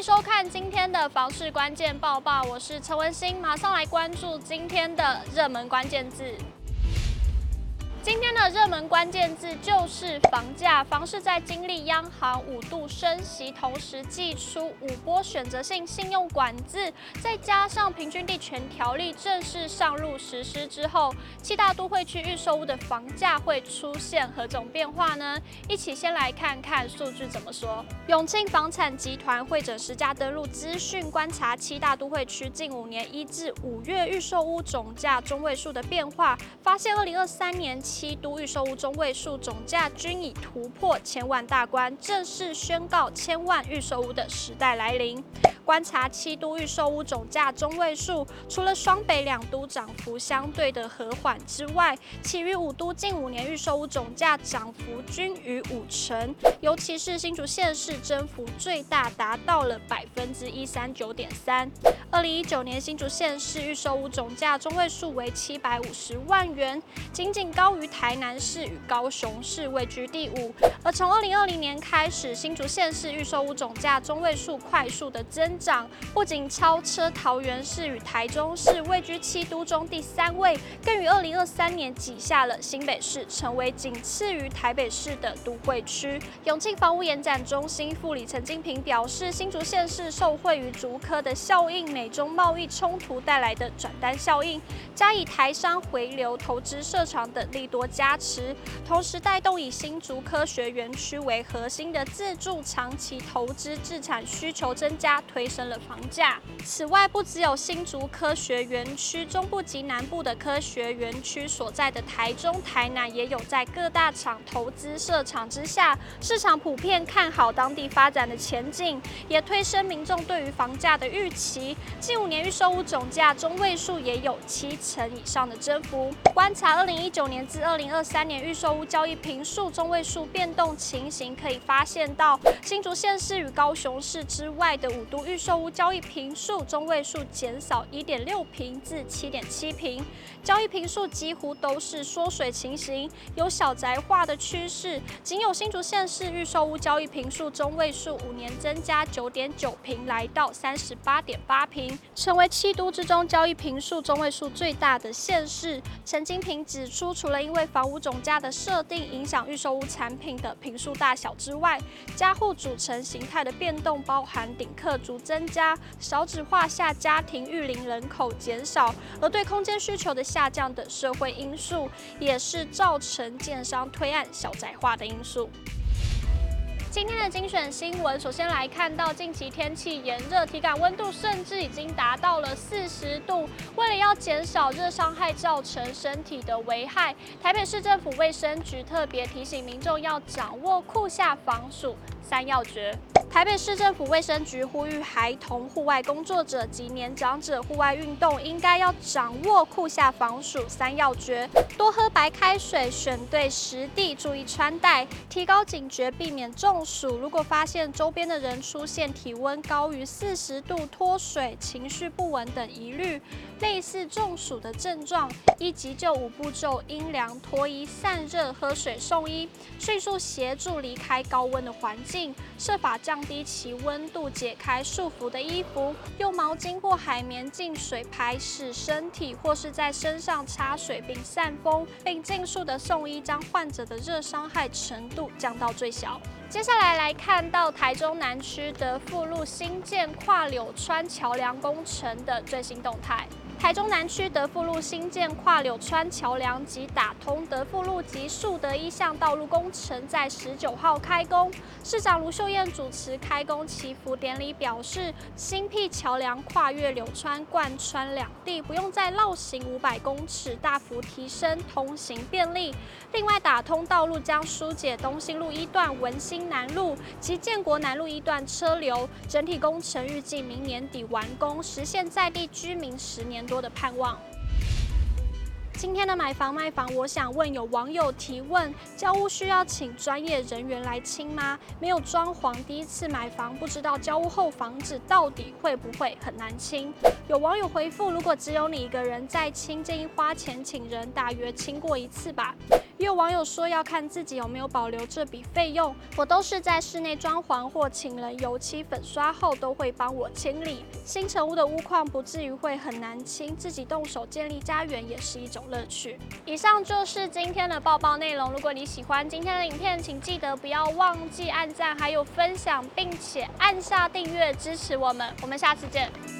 迎收看今天的房市关键报报，我是陈文心，马上来关注今天的热门关键字。今天的热门关键字就是房价。房市在经历央行五度升息，同时祭出五波选择性信用管制，再加上平均地权条例正式上路实施之后，七大都会区预售屋的房价会出现何种变化呢？一起先来看看数据怎么说。永庆房产集团会诊实价登录资讯，观察七大都会区近五年一至五月预售屋总价中位数的变化，发现二零二三年。七都预售屋中位数总价均已突破千万大关，正式宣告千万预售屋的时代来临。观察七都预售屋总价中位数，除了双北两都涨幅相对的和缓之外，其余五都近五年预售屋总价涨幅均逾五成，尤其是新竹县市增幅最大，达到了百分之一三九点三。二零一九年新竹县市预售屋总价中位数为七百五十万元，仅仅高于。台南市与高雄市位居第五，而从二零二零年开始，新竹县市预售屋总价中位数快速的增增长，不仅超车桃园市与台中市位居七都中第三位，更于二零二三年挤下了新北市，成为仅次于台北市的都会区。永庆房屋延展中心副理陈金平表示，新竹县市受惠于竹科的效应，美中贸易冲突带来的转单效应，加以台商回流、投资设厂等利多加持，同时带动以新竹科学园区为核心的自住长期投资置产需求增加，推推升了房价。此外，不只有新竹科学园区，中部及南部的科学园区所在的台中、台南也有在各大厂投资设厂之下，市场普遍看好当地发展的前景，也推升民众对于房价的预期。近五年预售屋总价中位数也有七成以上的增幅。观察二零一九年至二零二三年预售屋交易平数中位数变动情形，可以发现到新竹县市与高雄市之外的五都预售屋交易坪数中位数减少一点六坪至七点七坪，交易坪数几乎都是缩水情形，有小宅化的趋势。仅有新竹县市预售屋交易坪数中位数五年增加九点九坪，来到三十八点八坪，成为七都之中交易坪数中位数最大的县市。陈金平指出，除了因为房屋总价的设定影响预售屋产品的坪数大小之外，家户组成形态的变动，包含顶客族增加、少子化下家庭育龄人口减少，而对空间需求的下降等社会因素，也是造成建商推案小宅化的因素。今天的精选新闻，首先来看到近期天气炎热，体感温度甚至已经达到了四十度。为了要减少热伤害造成身体的危害，台北市政府卫生局特别提醒民众要掌握酷夏防暑三要诀。台北市政府卫生局呼吁孩童、户外工作者及年长者户外运动应该要掌握酷夏防暑三要诀：多喝白开水，选对实地，注意穿戴，提高警觉，避免中暑。如果发现周边的人出现体温高于四十度、脱水、情绪不稳等疑虑，类似中暑的症状，一急救五步骤：阴凉、脱衣、散热、喝水、送医，迅速协助离开高温的环境，设法降。降低其温度，解开束缚的衣服，用毛巾或海绵进水排湿身体，或是在身上擦水并散风，并尽速的送医，将患者的热伤害程度降到最小。接下来来看到台中南区德富路新建跨柳川桥梁工程的最新动态。台中南区德富路新建跨柳川桥梁及打通德富路及树德一巷道路工程在十九号开工。市长卢秀燕主持开工祈福典礼，表示新辟桥梁跨越柳川，贯穿两地，不用再绕行五百公尺，大幅提升通行便利。另外，打通道路将疏解东兴路一段、文心南路及建国南路一段车流。整体工程预计明年底完工，实现在地居民十年多的盼望。今天的买房卖房，我想问有网友提问：交屋需要请专业人员来清吗？没有装潢，第一次买房，不知道交屋后房子到底会不会很难清？有网友回复：如果只有你一个人在清，建议花钱请人，大约清过一次吧。也有网友说要看自己有没有保留这笔费用。我都是在室内装潢或请人油漆粉刷后，都会帮我清理。新成屋的屋况不至于会很难清，自己动手建立家园也是一种乐趣。以上就是今天的报报内容。如果你喜欢今天的影片，请记得不要忘记按赞，还有分享，并且按下订阅支持我们。我们下次见。